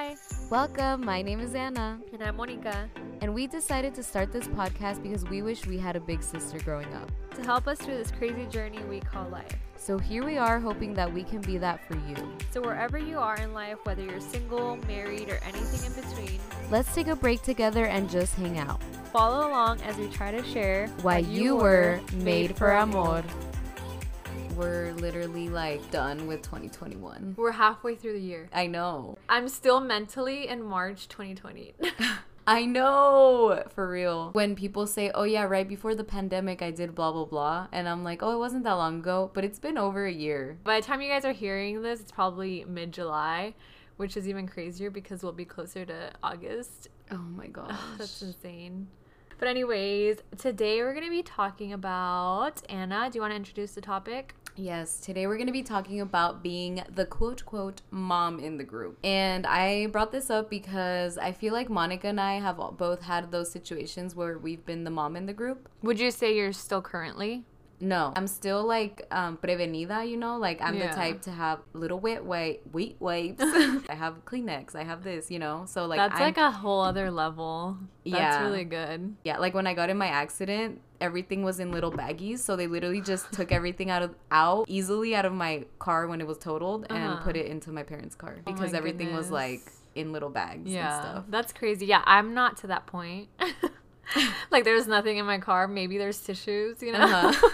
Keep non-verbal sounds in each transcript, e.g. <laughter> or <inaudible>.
Hi, Welcome, my name is Anna, and I'm Monica. and we decided to start this podcast because we wish we had a big sister growing up. To help us through this crazy journey we call life. So here we are hoping that we can be that for you. So, wherever you are in life, whether you're single, married, or anything in between, Let's take a break together and just hang out. follow along as we try to share Why you were made for amor. We're literally like done with 2021. We're halfway through the year. I know. I'm still mentally in March 2020. <laughs> <laughs> I know, for real. When people say, oh, yeah, right before the pandemic, I did blah, blah, blah. And I'm like, oh, it wasn't that long ago, but it's been over a year. By the time you guys are hearing this, it's probably mid July, which is even crazier because we'll be closer to August. Oh my gosh. That's insane. But, anyways, today we're going to be talking about Anna. Do you want to introduce the topic? Yes, today we're going to be talking about being the quote, quote, mom in the group. And I brought this up because I feel like Monica and I have both had those situations where we've been the mom in the group. Would you say you're still currently? No, I'm still like um, prevenida, you know? Like I'm Yeah. the type to have little wet wipe, wheat wipes. <laughs> I have Kleenex. I have this, you know? So like That's I'm, like a whole other level. That's Yeah. really good. Yeah, like when I got in my accident, everything was in little baggies, so they literally just <laughs> took everything out of out easily out of my car when it was totaled and Uh-huh. put it into my parents' car Oh because everything was like in little bags and Yeah, stuff. that's crazy. Yeah, I'm not to that point. <laughs> like there's nothing in my car. Maybe there's tissues, you know. Uh-huh.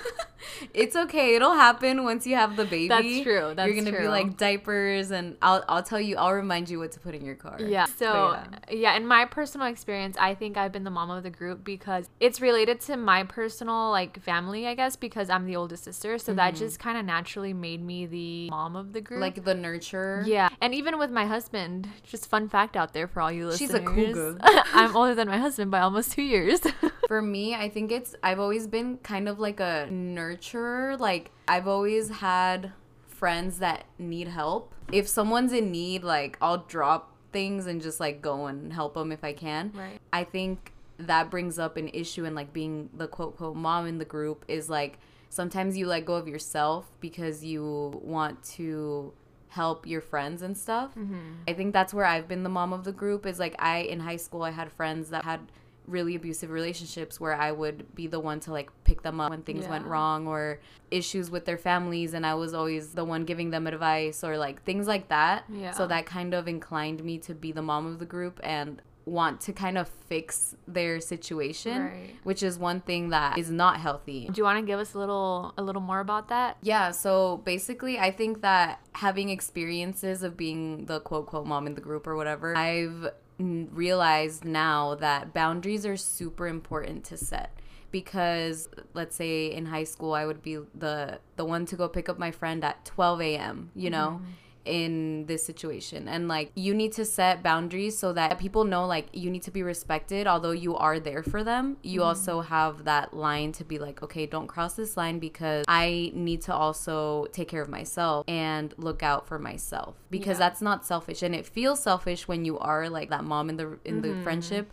It's okay. It'll happen once you have the baby. That's true, that's You're gonna be like diapers, and I'll I'll tell you. I'll remind you what to put in your car. Yeah. So, But yeah. in my personal experience, I think I've been the mom of the group because it's related to my personal like family, I guess, because I'm the oldest sister. So that mm-hmm. just kind of naturally made me the mom of the group. like the nurturer. yeah. And even with my husband, just fun fact out there for all you listeners. She's a cougar. <laughs> I'm older than my husband by almost two years. <laughs> For me, I think it's I've always been kind of like a nurturer. Like I've always had friends that need help. If someone's in need, like I'll drop things and just like go and help them if I can. Right. I think that brings up an issue in like being the quote quote mom in the group is like sometimes you let go of yourself because you want to help your friends and stuff. Mm-hmm. I think that's where I've been the mom of the group is like I in high school I had friends that had really abusive relationships where I would be the one to like pick them up when things went wrong or issues with their families and I was always the one giving them advice or like things like that. Yeah. So that kind of inclined me to be the mom of the group and want to kind of fix their situation, Right. which is one thing that is not healthy. Do you want to give us a little a little more about that? Yeah, so basically, I think that having experiences of being the quote, quote, mom in the group or whatever, I've realized now that boundaries are super important to set. Because let's say in high school, I would be the the one to go pick up my friend at 12 a.m., you know? Mm-hmm. In this situation. And like you need to set boundaries so that people know like you need to be respected although you are there for them. You mm-hmm. also have that line to be like okay don't cross this line because i need to also take care of myself and look out for myself. Because Yeah. that's not selfish. And it feels selfish when you are like that mom in the in the mm-hmm. friendship.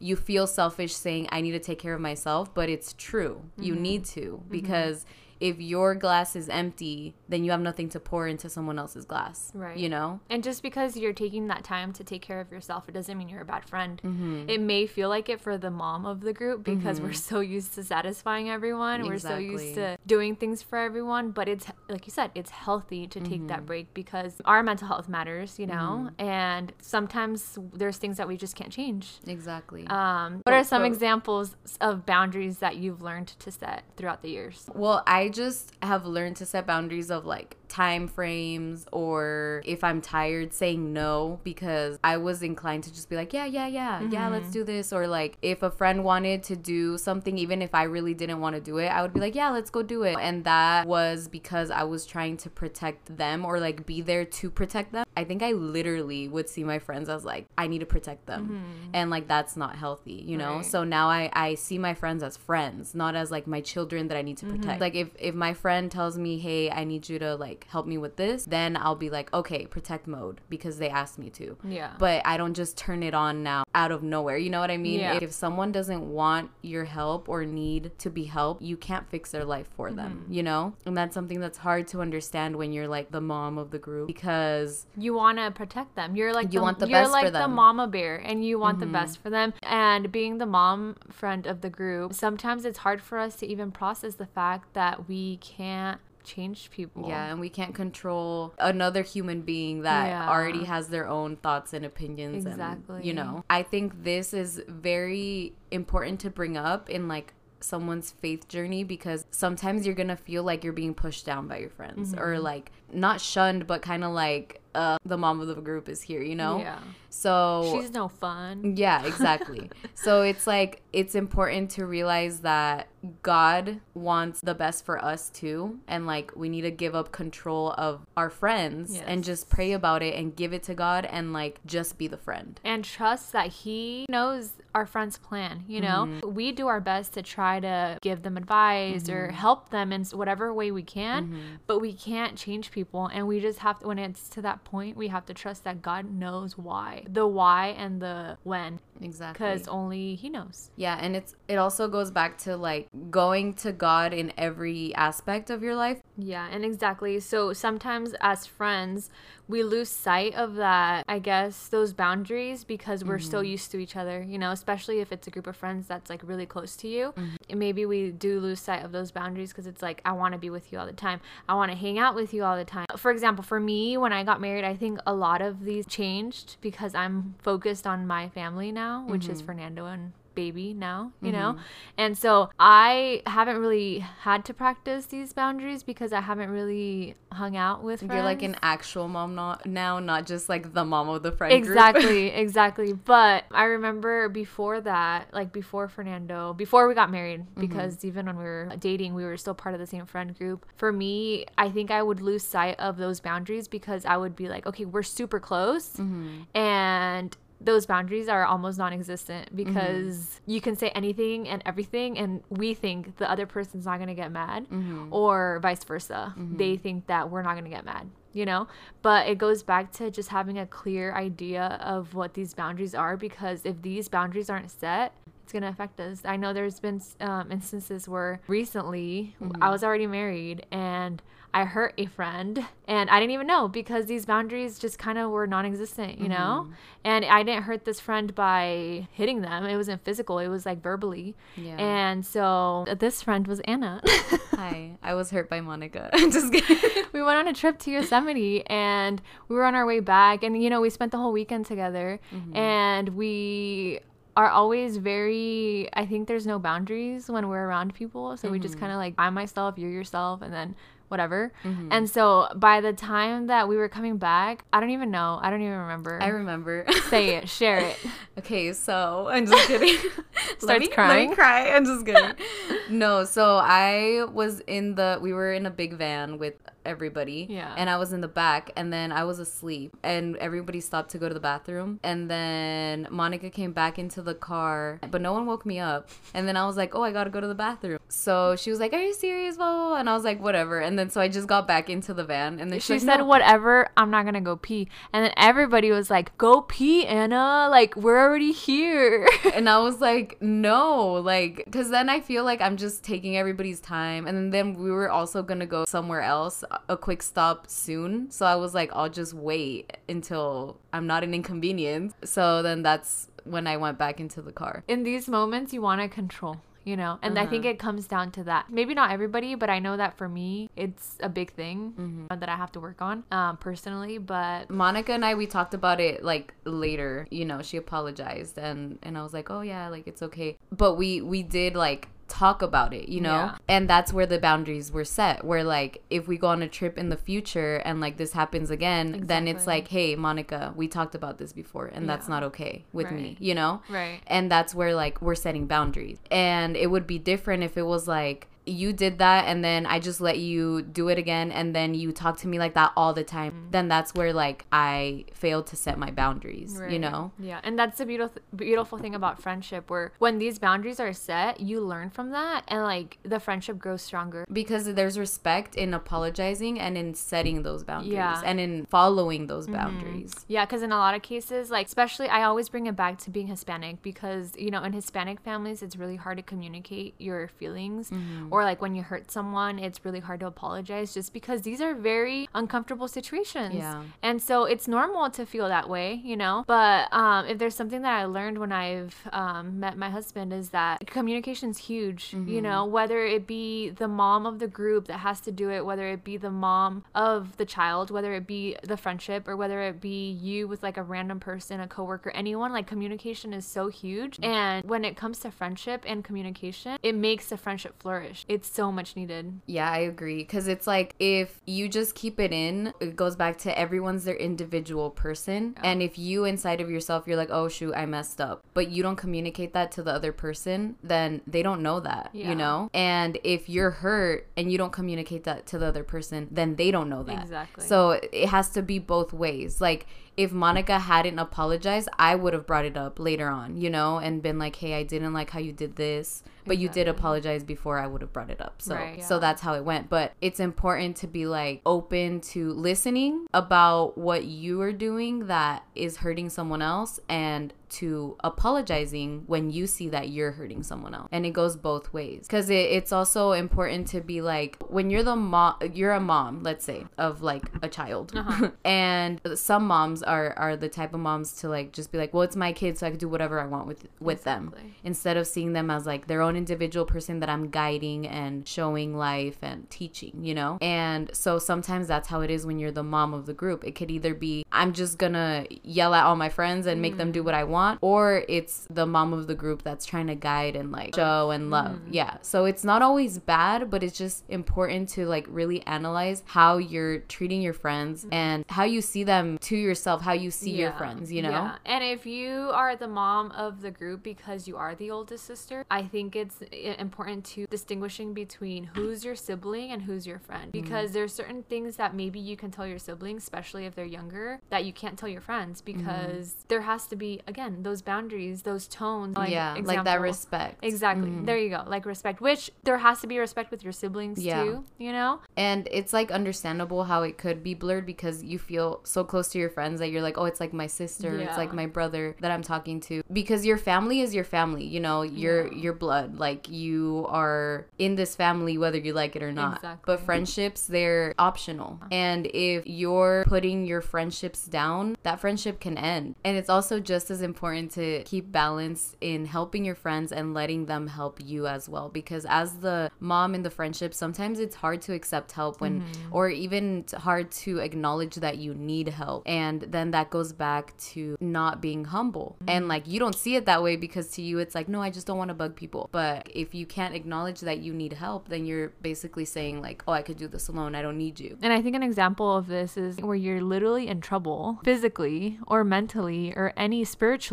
You feel selfish saying i need to take care of myself but it's true. You mm-hmm. need to because if your glass is empty then you have nothing to pour into someone else's glass Right. you know And just because you're taking that time to take care of yourself, it doesn't mean you're a bad friend. Mm-hmm. It may feel like it for the mom of the group because we're so used to satisfying everyone. We're so used to doing things for everyone. But it's, like you said, it's healthy to take Mm-hmm. that break because our mental health matters, you know? And sometimes there's things that we just can't change. exactly Um, what are some so- examples of boundaries that you've learned to set throughout the years? Well, I just have learned to set boundaries of like time frames or if I'm tired saying no because I was inclined to just be like, yeah, yeah, yeah, yeah, let's mm-hmm. do this. Or like if a friend wanted to do something, even if I really didn't want to do it, I would be like, yeah, let's go do it. And that was because I was trying to protect them or like be there to protect them. I think I literally would see my friends as like, I need to protect them. Mm-hmm. And like that's not healthy, you know? Right. So now I, I see my friends as friends, not as like my children that I need to mm-hmm. protect. Like if, if my friend tells me, hey, I need you to like like help me with this, then I'll be like, okay, protect mode because they asked me to. Yeah. But I don't just turn it on now out of nowhere. You know what I mean? Yeah. If someone doesn't want your help or need to be helped, you can't fix their life for Mm-hmm. them, you know? And that's something that's hard to understand when you're like the mom of the group because you want to protect them. You're like You the, want the you're best for like the them. Mm-hmm. mama bear, and you want the best for them. And being the mom friend of the group, sometimes it's hard for us to even process the fact that we can't change people. Yeah, and we can't control another human being that Yeah. already has their own thoughts and opinions. Exactly. And, you know, I think this is very important to bring up in like someone's faith journey because sometimes you're gonna feel like you're being pushed down by your friends Mm-hmm. or like not shunned but kind of like uh the mom of the group is here you know Yeah. so She's no fun. yeah, <laughs> exactly. so it's like it's important to realize that God wants the best for us too. And like we need to give up control of our friends and just pray about it and give it to God and like just be the friend. and trust that he knows our friend's plan you know Mm-hmm. we do our best to try to give them advice or Mm-hmm. help them in whatever way we can but we can't change people and we just have to when it's to that point we have to trust that god knows why the why and the when Exactly. because only he knows Yeah, and it's it also goes back to like going to God in every aspect of your life. Yeah, and exactly. So sometimes as friends, we lose sight of that, I guess, those boundaries because we're so mm-hmm. used to each other, you know, especially if it's a group of friends that's like really close to you. Mm-hmm. And maybe we do lose sight of those boundaries because it's like, I want to be with you all the time. I want to hang out with you all the time. For example, for me, when I got married, I think a lot of these changed because I'm focused on my family now, which is Fernando and baby now, you know? And so I haven't really had to practice these boundaries because I haven't really hung out with friends. You're like an actual mom not, now, not just like the mom of the friend group. Exactly, <laughs> exactly. But I remember before that, like before Fernando, before we got married, Mm-hmm. because even when we were dating, we were still part of the same friend group. For me, I think I would lose sight of those boundaries because I would be like, okay, we're super close, Mm-hmm. and those boundaries are almost non-existent Mm-hmm. because you can say anything and everything and we think the other person's not going to get mad Mm-hmm. or vice versa. They think that we're not going to get mad you know? But it goes back to just having a clear idea of what these boundaries are because if these boundaries aren't set it's going to affect us. I know there's been um, instances where recently i was already married and I hurt a friend and I didn't even know because these boundaries just kind of were non existent, you know? Mm-hmm. And I didn't hurt this friend by hitting them. It wasn't physical, it was like verbally. Yeah. And so uh, this friend was Anna. <laughs> Hi, I was hurt by Monica. <laughs> I'm just kidding. <laughs> we went on a trip to Yosemite and we were on our way back and you know, we spent the whole weekend together mm-hmm. and we are always very I think there's no boundaries when we're around people. So we just mm-hmm. kind of like I'm myself, you're yourself and then whatever. Mm-hmm. And so by the time that we were coming back, I don't even know. I don't even remember. I remember. Say it, <laughs> share it. Okay, so I'm just kidding. <laughs> Starts let me, Let me cry. I'm just kidding. <laughs> no, so I was in the. We were in a big van with everybody. Yeah. And I was in the back, and then I was asleep, and everybody stopped to go to the bathroom, and then Monica came back into the car, but no one woke me up, and then I was like, oh, I gotta go to the bathroom. So she was like, are you serious, blah blah, blah? and I was like, whatever, and then so I just got back into the van, and then She said, "No." whatever, I'm not gonna go pee. And then everybody was like, go pee, Anna. Like, we're already here. <laughs> and I was like, no, like, because then I feel like I'm just taking everybody's time. And then we were also gonna go somewhere else, a quick stop soon. So I was like, I'll just wait until I'm not an inconvenience. So then that's when I went back into the car. In these moments, you want to control. You know, and I Uh-huh. think it comes down to that. Maybe not everybody, but I know that for me, it's a big thing Mm-hmm. that I have to work on um, personally. But Monica and I we talked about it like later. You know, she apologized and and I was like, "Oh yeah, like it's okay." But we we did like talk about it, you know? Yeah. And that's where the boundaries were set. Where like if we go on a trip in the future and like this happens again, then it's like, "Hey, Monica, we talked about this before and that's Yeah. not okay with me." You know? right, And that's where like we're setting boundaries. And it would be different if it was like you did that and then I just let you do it again and then you talk to me like that all the time, mm-hmm. then that's where like I failed to set my boundaries, right. you know? Yeah. And that's the beautiful beautiful thing about friendship where when these boundaries are set, you learn from that and like the friendship grows stronger. Because there's respect in apologizing and in setting those boundaries yeah. and in following those mm-hmm. boundaries. Yeah, cuz in a lot of cases like especially I always bring it back to being Hispanic because you know in Hispanic families it's really hard to communicate your feelings mm-hmm. Or like when you hurt someone it's really hard to apologize just because these are very uncomfortable situations. Yeah. And so it's normal to feel that way, you know. But um, if there's something that I learned when I've um, met my husband is that communication is huge, mm-hmm. you know, whether it be the mom of the group that has to do it, whether it be the mom of the child, whether it be the friendship or whether it be you with like a random person, a coworker, anyone, like communication is so huge. Mm-hmm. And when it comes to friendship and communication, it makes the friendship flourish. It's so much needed. Yeah, I agree. Because it's like if you just keep it in, it goes back to everyone's their individual person. Yeah. And if you inside of yourself, you're like, oh, shoot, I messed up, but you don't communicate that to the other person, then they don't know that, yeah. you know? And if you're hurt and you don't communicate that to the other person, then they don't know that. Exactly. So it has to be both ways. Like, if Monica hadn't apologized, I would have brought it up later on, you know, and been like, "Hey, I didn't like how you did this, but exactly. you did apologize before I would have brought it up." So, right, yeah. so that's how it went. But it's important to be like open to listening about what you are doing that is hurting someone else and to apologizing when you see that you're hurting someone else. And it goes both ways. Because it, it's also important to be like, when you're the mom, you're a mom, let's say, of like a child. Uh-huh. <laughs> and some moms are, are the type of moms to like just be like, well, it's my kid, so I can do whatever I want with, with exactly. them. Instead of seeing them as like their own individual person that I'm guiding and showing life and teaching, you know? And so sometimes that's how it is when you're the mom of the group. It could either be, I'm just gonna yell at all my friends and make mm. them do what I want want, or it's the mom of the group that's trying to guide and like show and love. Mm. Yeah. So it's not always bad, but it's just important to like really analyze how you're treating your friends mm. and how you see them to yourself, how you see yeah. your friends, you know? Yeah. And if you are the mom of the group because you are the oldest sister, I think it's important to distinguishing between who's your sibling and who's your friend mm. because mm. there's certain things that maybe you can tell your siblings, especially if they're younger, that you can't tell your friends mm-hmm. because mm. there has to be again those boundaries, those tones. Like, yeah, example. like that respect. Exactly. Mm-hmm. There you go. Like respect, which there has to be respect with your siblings yeah. too, you know? And it's like understandable how it could be blurred because you feel so close to your friends that you're like, oh, it's like my sister, yeah. it's like my brother that I'm talking to. Because your family is your family, you know, your yeah. your blood. Like you are in this family whether you like it or not. Exactly. But friendships, they're optional. And if you're putting your friendships down, that friendship can end. And it's also just as important important to keep balance in helping your friends and letting them help you as well. Because as the mom in the friendship, sometimes it's hard to accept help when, mm-hmm. or even hard to acknowledge that you need help. And then that goes back to not being humble. Mm-hmm. And like you don't see it that way because to you it's like, no, I just don't want to bug people. But if you can't acknowledge that you need help, then you're basically saying, like, oh, I could do this alone. I don't need you. And I think an example of this is where you're literally in trouble physically or mentally or any spiritual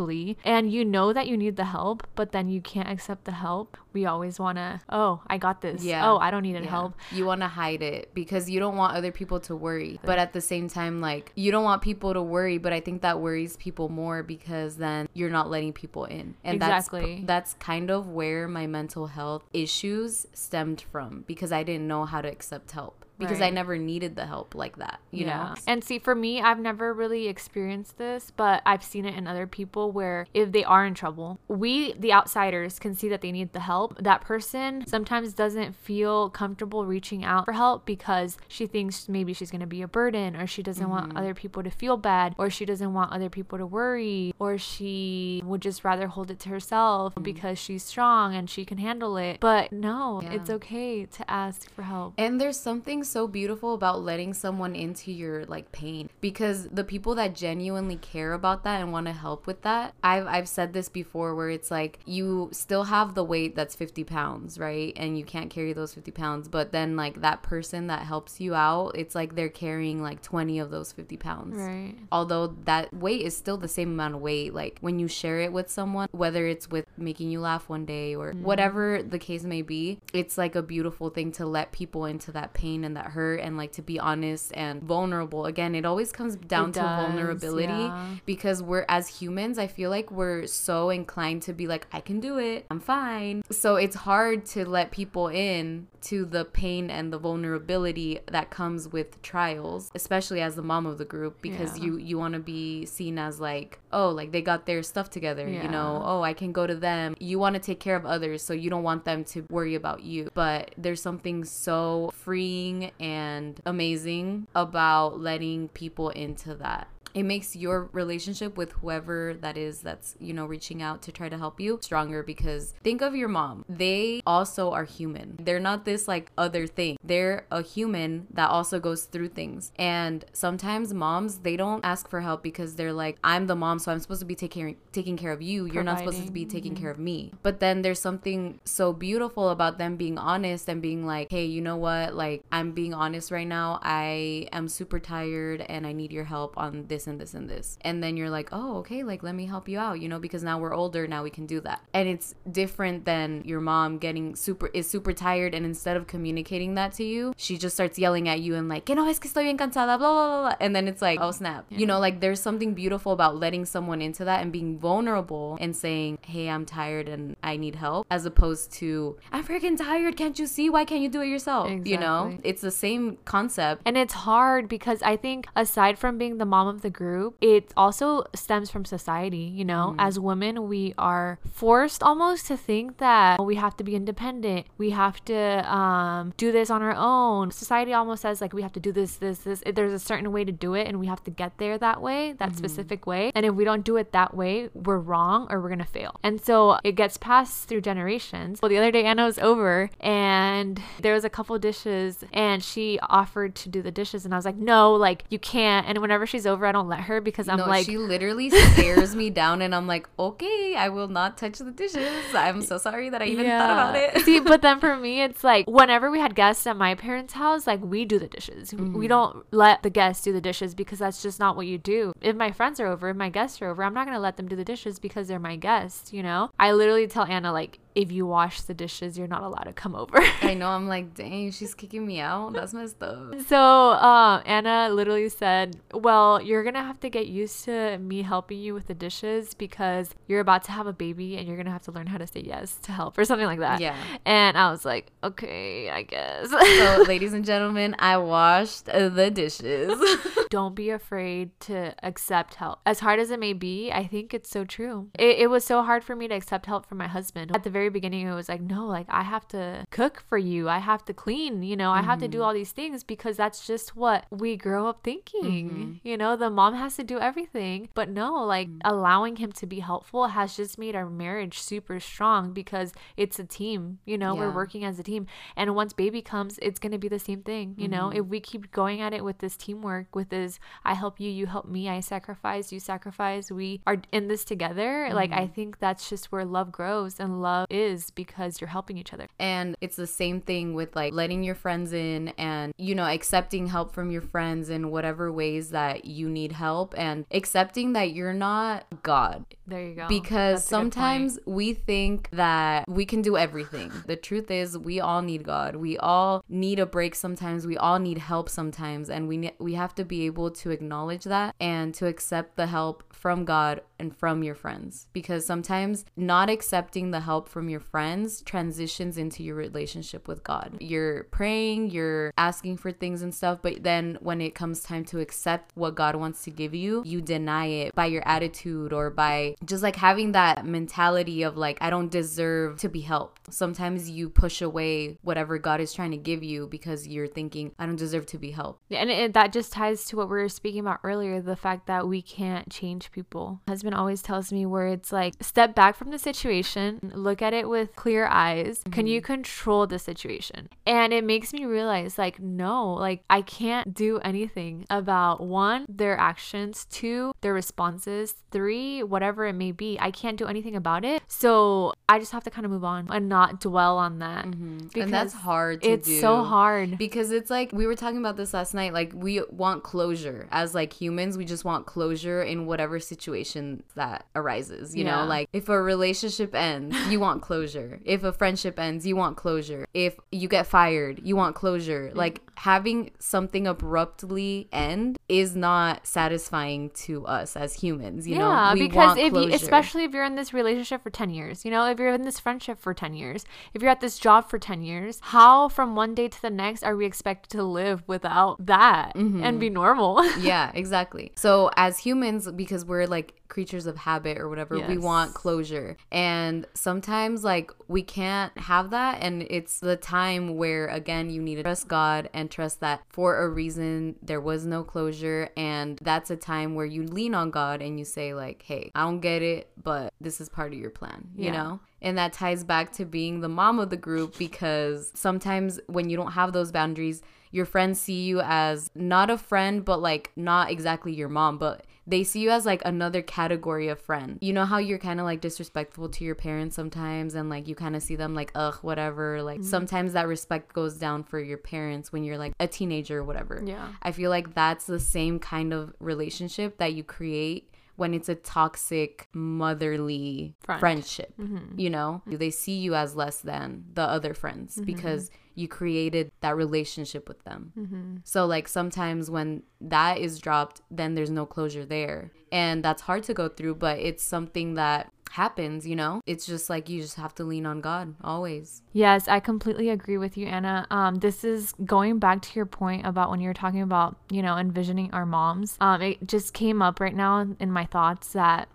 and you know that you need the help, but then you can't accept the help, we always want to, oh, I got this. Yeah. Oh, I don't need yeah. help. You want to hide it because you don't want other people to worry. But at the same time, like, you don't want people to worry, but I think that worries people more because then you're not letting people in. And exactly. that's, that's kind of where my mental health issues stemmed from because I didn't know how to accept help because right. I never needed the help like that, you yeah. know? And see, for me, I've never really experienced this, but I've seen it in other people where if they are in trouble, we, the outsiders, can see that they need the help. That person sometimes doesn't feel comfortable reaching out for help because she thinks maybe she's going to be a burden or she doesn't mm-hmm. want other people to feel bad or she doesn't want other people to worry or she would just rather hold it to herself mm-hmm. because she's strong and she can handle it. But no, yeah. it's okay to ask for help. And there's something so beautiful about letting someone into your like pain because the people that genuinely care about that and want to help with that, I've I've said this before where it's like you still have the weight that's 50 pounds, right? And you can't carry those 50 pounds, but then like that person that helps you out, it's like they're carrying like 20 of those 50 pounds. Right. Although that weight is still the same amount of weight, like when you share it with someone, whether it's with making you laugh one day or Mm-hmm. whatever the case may be, it's like a beautiful thing to let people into that pain and that hurt and like to be honest and vulnerable. Again, it always comes down It to does, vulnerability yeah. because we're as humans, I feel like we're so inclined to be like, I can do it, I'm fine. So it's hard to let people in to the pain and the vulnerability that comes with trials, especially as the mom of the group, because Yeah. you you want to be seen as like, oh, like they got their stuff together, you know, oh, I can go to them. You want to take care of others, so you don't want them to worry about you. But there's something so freeing and amazing about letting people into that it makes your relationship with whoever that is that's you know reaching out to try to help you stronger because think of your mom. They also are human. They're not this like other thing. They're a human that also goes through things. And sometimes moms they don't ask for help because they're like i'm the mom so i'm supposed to be taking taking care of you. You're not supposed to be taking care of me. But then there's something so beautiful about them being honest and being like hey you know what? Like i'm being honest right now. I am super tired and i need your help on this and this and this. And then you're like oh okay like let me help you out you know because now we're older now we can do that. And it's different than your mom getting super is super tired and instead of communicating that to you she just starts yelling at you and like que no es que estoy bien cansada blah blah blah, blah. and then it's like oh snap you know like there's something beautiful about letting someone into that and being vulnerable and saying hey i'm tired and i need help as opposed to i'm freaking tired can't you see? Why can't you do it yourself? You know? It's the same concept. And it's hard because I think aside from being the mom of the group, it also stems from society. You know, as women, we are forced almost to think that we have to be independent. We have to um, do this on our own. Society almost says like we have to do this, this, this. There's a certain way to do it, and we have to get there that way, that specific way. And if we don't do it that way, we're wrong or we're gonna fail. And so it gets passed through generations. Well, the other day Anna was over and there was a couple dishes and she offered to do the dishes and I was like, no, like you can't. And whenever she's over, I don't let her because I'm no, like, she literally <laughs> stares me down, and I'm like, okay, I will not touch the dishes. I'm so sorry that I even thought about it. See, but then <laughs> for me, it's like whenever we had guests at my parents' house, like we do the dishes. Mm-hmm. We don't let the guests do the dishes because that's just not what you do. If my friends are over, if my guests are over, I'm not gonna let them do the dishes because they're my guests. You know, I literally tell Anna like, if you wash the dishes, you're not allowed to come over. <laughs> I know. I'm like, dang, she's kicking me out. That's messed up. So uh, Anna literally said, "Well, you're gonna have to get used to me helping you with the dishes because you're about to have a baby and you're gonna have to learn how to say yes to help or something like that." Yeah. And I was like, "Okay, I guess." So, <laughs> ladies and gentlemen, I washed the dishes. <laughs> Don't be afraid to accept help. As hard as it may be, I think it's so true. It, it was so hard for me to accept help from my husband. At the very beginning, it was like, no, like I have to cook for you. I have to clean, you know, I have to do all these things because that's just what we grow up thinking. You know, the mom has to do everything. But no, like allowing him to be helpful has just made our marriage super strong because it's a team, you know, we're working as a team. And once baby comes, it's going to be the same thing, you know, Mm-hmm. if we keep going at it with this teamwork, with this, I help you, you help me, I sacrifice, you sacrifice, we are in this together. Like, I Mm-hmm. think that's just where love grows and love is because you're helping each other. And it's the same thing with like letting your friends in and, you know, accepting help from your friends in whatever ways that you need help and accepting that you're not God. There you go. Because That's a good point. sometimes we think that we can do everything. The truth is, we all need God. We all need a break sometimes. We all need help sometimes, and we ne- we have to be able to acknowledge that and to accept the help from God and from your friends. Because sometimes not accepting the help from your friends transitions into your relationship with God. You're praying, you're asking for things and stuff, but then when it comes time to accept what God wants to give you, you deny it by your attitude or by just like having that mentality of like, I don't deserve to be helped. Sometimes you push away whatever God is trying to give you because you're thinking, I don't deserve to be helped. And it, that just ties to what we were speaking about earlier the fact that we can't change people. Husband always tells me where it's like, step back from the situation, look at it with clear eyes. Mm-hmm. Can you control the situation? And it makes me realize, like, no, like, I can't do anything about one, their actions, two, their responses, three, whatever it may be. I can't do anything about it. So I just have to kind of move on and not dwell on that. Mm-hmm. And that's hard to it's do. so hard. Because it's like, we were talking about this last night. Like, we want closure. As like humans, we just want closure in whatever situation that arises. You yeah. know, like if a relationship ends, you want closure. If a friendship ends, you want closure. If you get fired, you want closure. Like having something abruptly end is not satisfying to us as humans. You yeah, know, we because if you, especially if you're in this relationship for 10 years, you know, if you're in this friendship for 10 years, if you're at this job for 10 years, how from one day to the next are we expected to live without that mm-hmm. and be normal? <laughs> yeah, exactly. So as humans, because we're like creatures of habit or whatever. Yes. We want closure. And sometimes like we can't have that and it's the time where again you need to trust God and trust that for a reason there was no closure and that's a time where you lean on God and you say like, "Hey, I don't get it, but this is part of your plan." You yeah. know? And that ties back to being the mom of the group because sometimes when you don't have those boundaries, your friends see you as not a friend, but like not exactly your mom, but they see you as like another category of friend. You know how you're kind of like disrespectful to your parents sometimes and like you kind of see them like, ugh, whatever. Like mm-hmm. sometimes that respect goes down for your parents when you're like a teenager or whatever. Yeah. I feel like that's the same kind of relationship that you create when it's a toxic motherly Friend. friendship. Mm-hmm. You know, they see you as less than the other friends mm-hmm. because you created that relationship with them. Mm-hmm. So, like, sometimes when that is dropped, then there's no closure there. And that's hard to go through, but it's something that happens, you know? It's just like you just have to lean on God always. Yes, I completely agree with you, Anna. Um, this is going back to your point about when you were talking about, you know, envisioning our moms. Um, it just came up right now in my thoughts that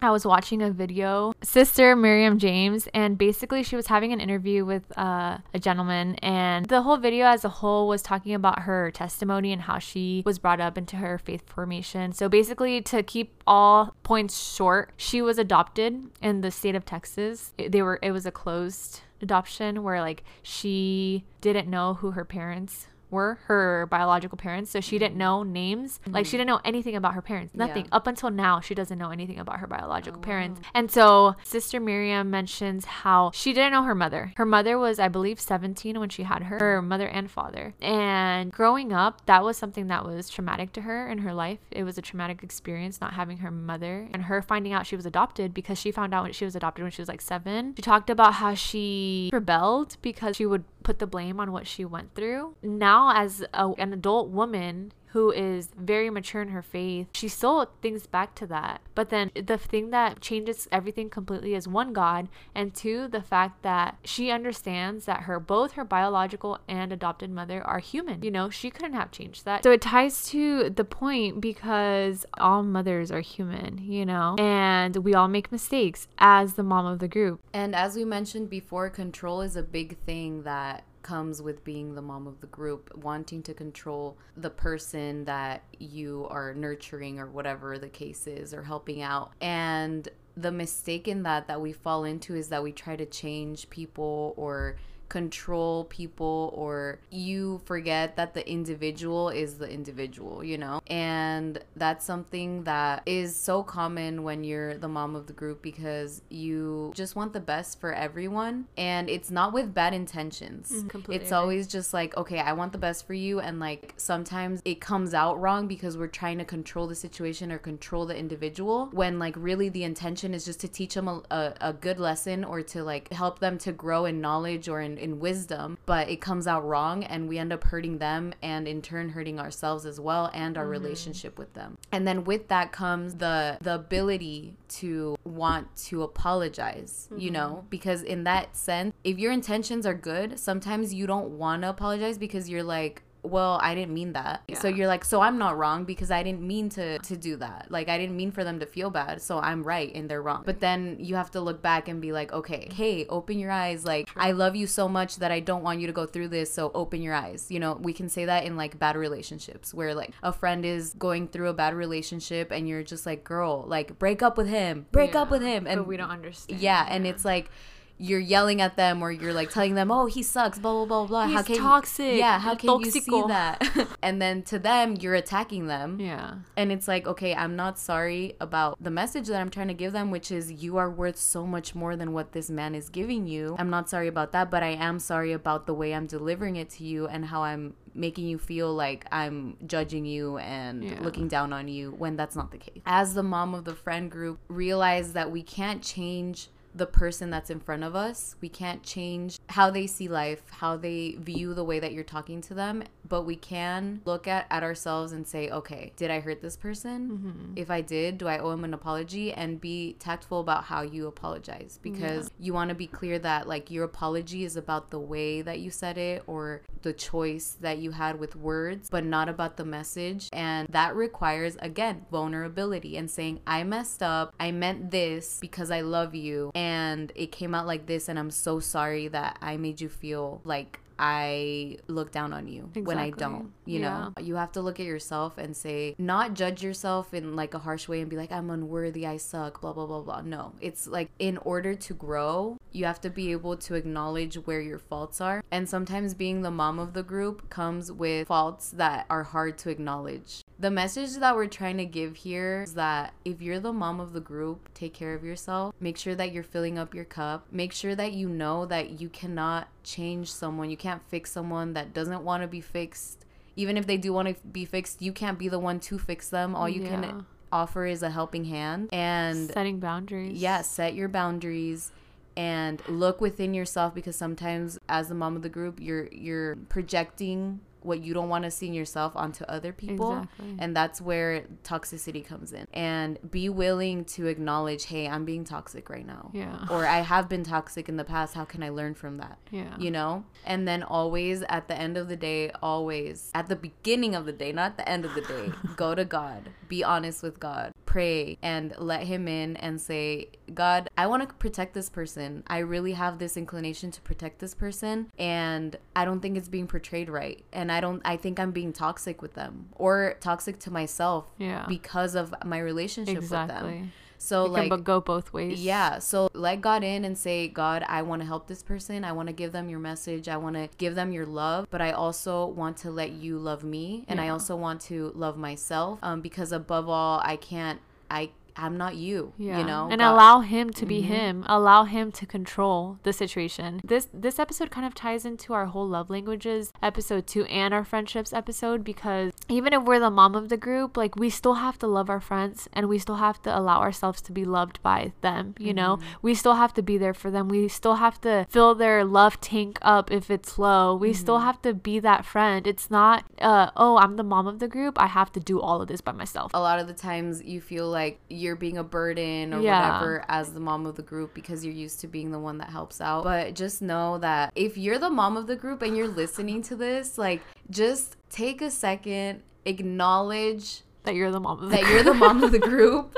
I was watching a video, Sister Miriam James, and basically she was having an interview with uh, a gentleman, and the whole video as a whole was talking about her testimony and how she was brought up into her faith formation. So basically, to keep all points short, she was adopted in the state of Texas. It, they were it was a closed adoption where like she didn't know who her parents were her biological parents. So she didn't mm-hmm. know names. Mm-hmm. Like she mm-hmm. didn't know anything about her parents. Nothing. Yeah. Up until now, she doesn't know anything about her biological oh, parents. Wow. And so Sister Miriam mentions how she didn't know her mother. Her mother was, I believe, 17 when she had her, her mother and father. And growing up, that was something that was traumatic to her in her life. It was a traumatic experience not having her mother and her finding out she was adopted because she found out when she was adopted when she was like seven. She talked about how she rebelled because she would put the blame on what she went through. Now, as a, an adult woman, who is very mature in her faith, she still thinks back to that. But then the thing that changes everything completely is one, God, and two, the fact that she understands that her both her biological and adopted mother are human. You know, she couldn't have changed that. So it ties to the point because all mothers are human, you know, and we all make mistakes as the mom of the group. And as we mentioned before, control is a big thing that comes with being the mom of the group, wanting to control the person that you are nurturing or whatever the case is or helping out. And the mistake in that that we fall into is that we try to change people or control people or you forget that the individual is the individual, you know? And that's something that is so common when you're the mom of the group because you just want the best for everyone and it's not with bad intentions. Mm, it's always just like, okay, I want the best for you and like sometimes it comes out wrong because we're trying to control the situation or control the individual when like really the intention is just to teach them a, a, a good lesson or to like help them to grow in knowledge or in in wisdom, but it comes out wrong and we end up hurting them and in turn hurting ourselves as well and our mm-hmm. relationship with them. And then with that comes the the ability to want to apologize, mm-hmm. you know, because in that sense, if your intentions are good, sometimes you don't want to apologize because you're like well i didn't mean that. Yeah. so you're like so i'm not wrong because i didn't mean to to do that. Like i didn't mean for them to feel bad so i'm right and they're wrong. But then you have to look back and be like okay hey open your eyes. Like i love you so much that i don't want you to go through this so open your eyes. You know we can say that in like bad relationships where like a friend is going through a bad relationship and you're just like girl like break up with him break up with him. and but we don't understand. yeah, and it's like you're yelling at them or you're like telling them, "Oh, he sucks," blah blah blah blah. how can toxic, Yeah, how can you see that? <laughs> and then to them, you're attacking them. yeah. And it's like, okay, I'm not sorry about the message that I'm trying to give them, which is you are worth so much more than what this man is giving you. I'm not sorry about that, but I am sorry about the way I'm delivering it to you and how I'm making you feel like I'm judging you and Yeah. looking down on you when that's not the case. As the mom of the friend group, realize that we can't change the person that's in front of us. We can't change how they see life, how they view the way that you're talking to them, but we can look at, at ourselves and say, okay, did I hurt this person? Mm-hmm. If I did, do I owe him an apology? And be tactful about how you apologize because you want to be clear that like your apology is about the way that you said it or the choice that you had with words, but not about the message. And that requires, again, vulnerability and saying, I messed up. I meant this because I love you. And it came out like this. And I'm so sorry that I made you feel like I look down on you when I don't. You know, you have to look at yourself and say, not judge yourself in like a harsh way and be like, I'm unworthy, I suck, blah, blah, blah, blah. No, it's like in order to grow, you have to be able to acknowledge where your faults are. And sometimes being the mom of the group comes with faults that are hard to acknowledge. The message that we're trying to give here is that if you're the mom of the group, take care of yourself. Make sure that you're filling up your cup. Make sure that you know that you cannot change someone. You can't fix someone that doesn't want to be fixed. Even if they do want to be fixed, you can't be the one to fix them. All you Yeah. can offer is a helping hand. And Setting boundaries. yeah, set your boundaries and look within yourself because sometimes as the mom of the group, you're you're projecting what you don't want to see in yourself onto other people Exactly. and that's where toxicity comes in. And be willing to acknowledge hey i'm being toxic right now. Yeah. or i have been toxic in the past. How can i learn from that? Yeah. you know? And then always at the end of the day always at the beginning of the day not the end of the day <laughs> go to god. Be honest with god pray and let him in and say god i want to protect this person i really have this inclination to protect this person and i don't think it's being portrayed right and i don't i think i'm being toxic with them or toxic to myself Yeah. because of my relationship with them Exactly. So It like can go both ways. yeah. So let God in and say, God, I want to help this person. I want to give them your message. I want to give them your love, but I also want to let you love me. And I also want to love myself um, because above all, I can't, I, I'm not you, Yeah. you know? and God- allow him to Mm-hmm. be him. Allow him to control the situation. This this episode kind of ties into our whole love languages episode 2 and our friendships episode because even if we're the mom of the group, like we still have to love our friends and we still have to allow ourselves to be loved by them, you know? Mm-hmm. We still have to be there for them. We still have to fill their love tank up if it's low. We Mm-hmm. still have to be that friend. It's not uh oh, I'm the mom of the group. I have to do all of this by myself. a lot of the times you feel like you're being a burden or Yeah. whatever as the mom of the group because you're used to being the one that helps out. But just know that if you're the mom of the group and you're listening to this, like just take a second, acknowledge That you're the mom of the that you're the mom of the <laughs> group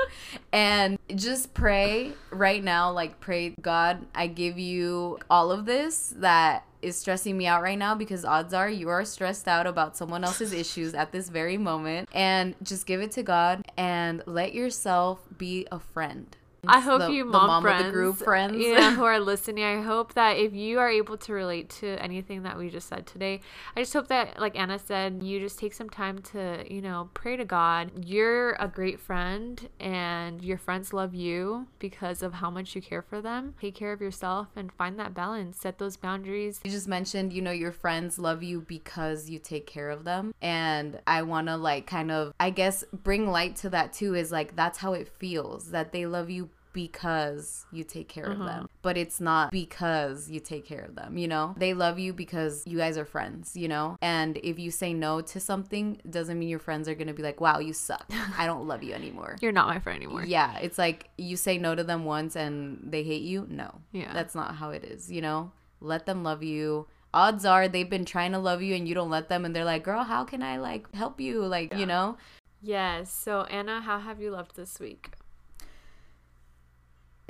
and just pray right now like pray god i give you all of this that is stressing me out right now because odds are you are stressed out about someone else's issues at this very moment. And just give it to god and let yourself be a friend I hope The- you mom, mom of the group friends. yeah, <laughs> who are listening. I hope that if you are able to relate to anything that we just said today, I just hope that, like Anna said, you just take some time to, you know, pray to God. You're a great friend, and your friends love you because of how much you care for them. Take care of yourself and find that balance. Set those boundaries. You just mentioned, you know, your friends love you because you take care of them. And I want to, like, kind of, I guess, bring light to that too is like, that's how it feels that they love you because you take care of them. Mm-hmm. But it's not because you take care of them, you know? They love you because you guys are friends, you know? And if you say no to something, doesn't mean your friends are going to be like, wow, you suck. I don't love you anymore. <laughs> You're not my friend anymore. Yeah, it's like you say no to them once and they hate you. No. Yeah. That's not how it is, you know? Let them love you. odds are they've been trying to love you and you don't let them and they're like, "Girl, how can I like help you?" Like, you know? Yes. So Anna, how have you loved this week?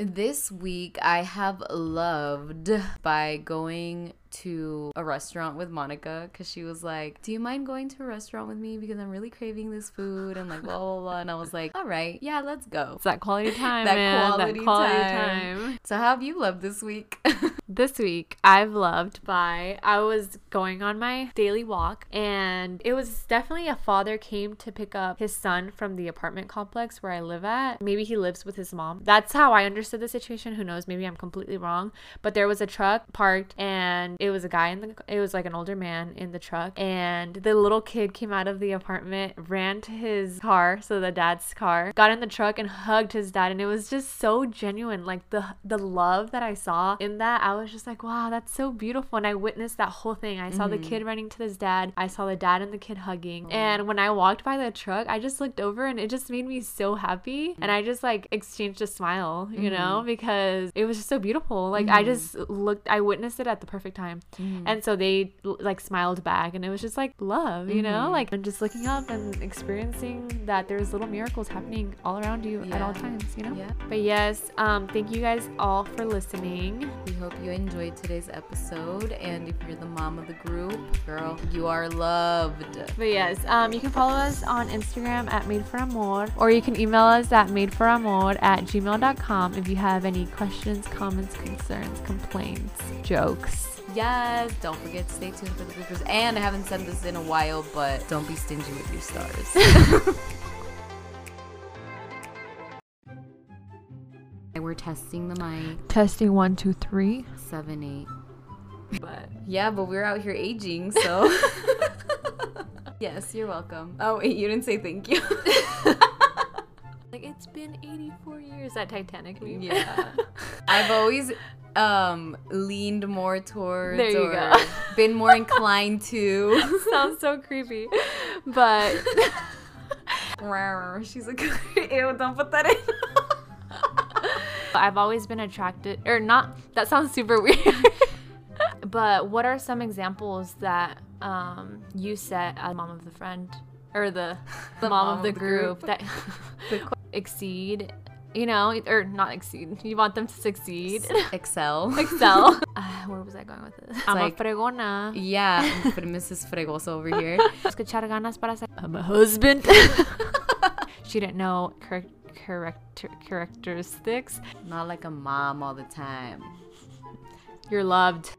This week I have loved by going to a restaurant with Monica because she was like, Do you mind going to a restaurant with me? Because I'm really craving this food and like blah blah blah. And I was like, All right, yeah, let's go. It's that quality <laughs> time, That man. quality that quality time. time. So how have you loved this week? <laughs> This week, I've loved by I was going on my daily walk, and it was definitely a father came to pick up his son from the apartment complex where I live at. Maybe he lives with his mom. That's how I understood the situation. Who knows? Maybe I'm completely wrong. But there was a truck parked, and it was a guy in the. It was like an older man in the truck, and the little kid came out of the apartment, ran to his car, so the dad's car, got in the truck and hugged his dad, and it was just so genuine. Like the the love that I saw in that, I was just like, wow, that's so beautiful. And I witnessed that whole thing. I saw the mm-hmm. kid running to his dad. I saw the dad and the kid hugging. And when I walked by the truck, I just looked over and it just made me so happy. And mm. I just like exchanged a smile, you know, mm-hmm. because it was just so beautiful. Like I mm-hmm. just looked, I witnessed it at the perfect time. And so they like smiled back and it was just like love, you know, like I'm just looking up and experiencing that there's little miracles happening all around you at all times, you know? Yeah. But yes, um, thank you guys all for listening. We hope you enjoyed today's episode. And if you're the mom of the group, girl, you are loved. But yes, um, you can follow us on Instagram at Made for Amor, or you can email us at madeforamor at gmail.com if you have any questions, comments, concerns, complaints, jokes. Yes, don't forget to stay tuned for the bloopers. And I haven't said this in a while, but don't be stingy with your stars. <laughs> <laughs> We're testing the mic. Testing one, two, three. Seven, eight. But Yeah, but we're out here aging, so. <laughs> yes, you're welcome. Oh, wait, you didn't say thank you. It's been 84 years that Titanic movie. yeah. <laughs> I've always um leaned more towards There you or go. <laughs> been more inclined to <laughs> Sounds so creepy, but she's like ew don't put that in I've always been attracted, or not. That sounds super weird. but what are some examples that um, you set as mom of the friend or the, the mom, of the, group, that exceed? You know, or not exceed. You want them to succeed. excel <laughs> Excel. uh, <laughs> where was I going with this? I'm like- a fregona. yeah <laughs> but mrs fregoso over here Escuchar ganas para. I'm a husband. she didn't know char- character characteristics. not like a mom all the time You're loved.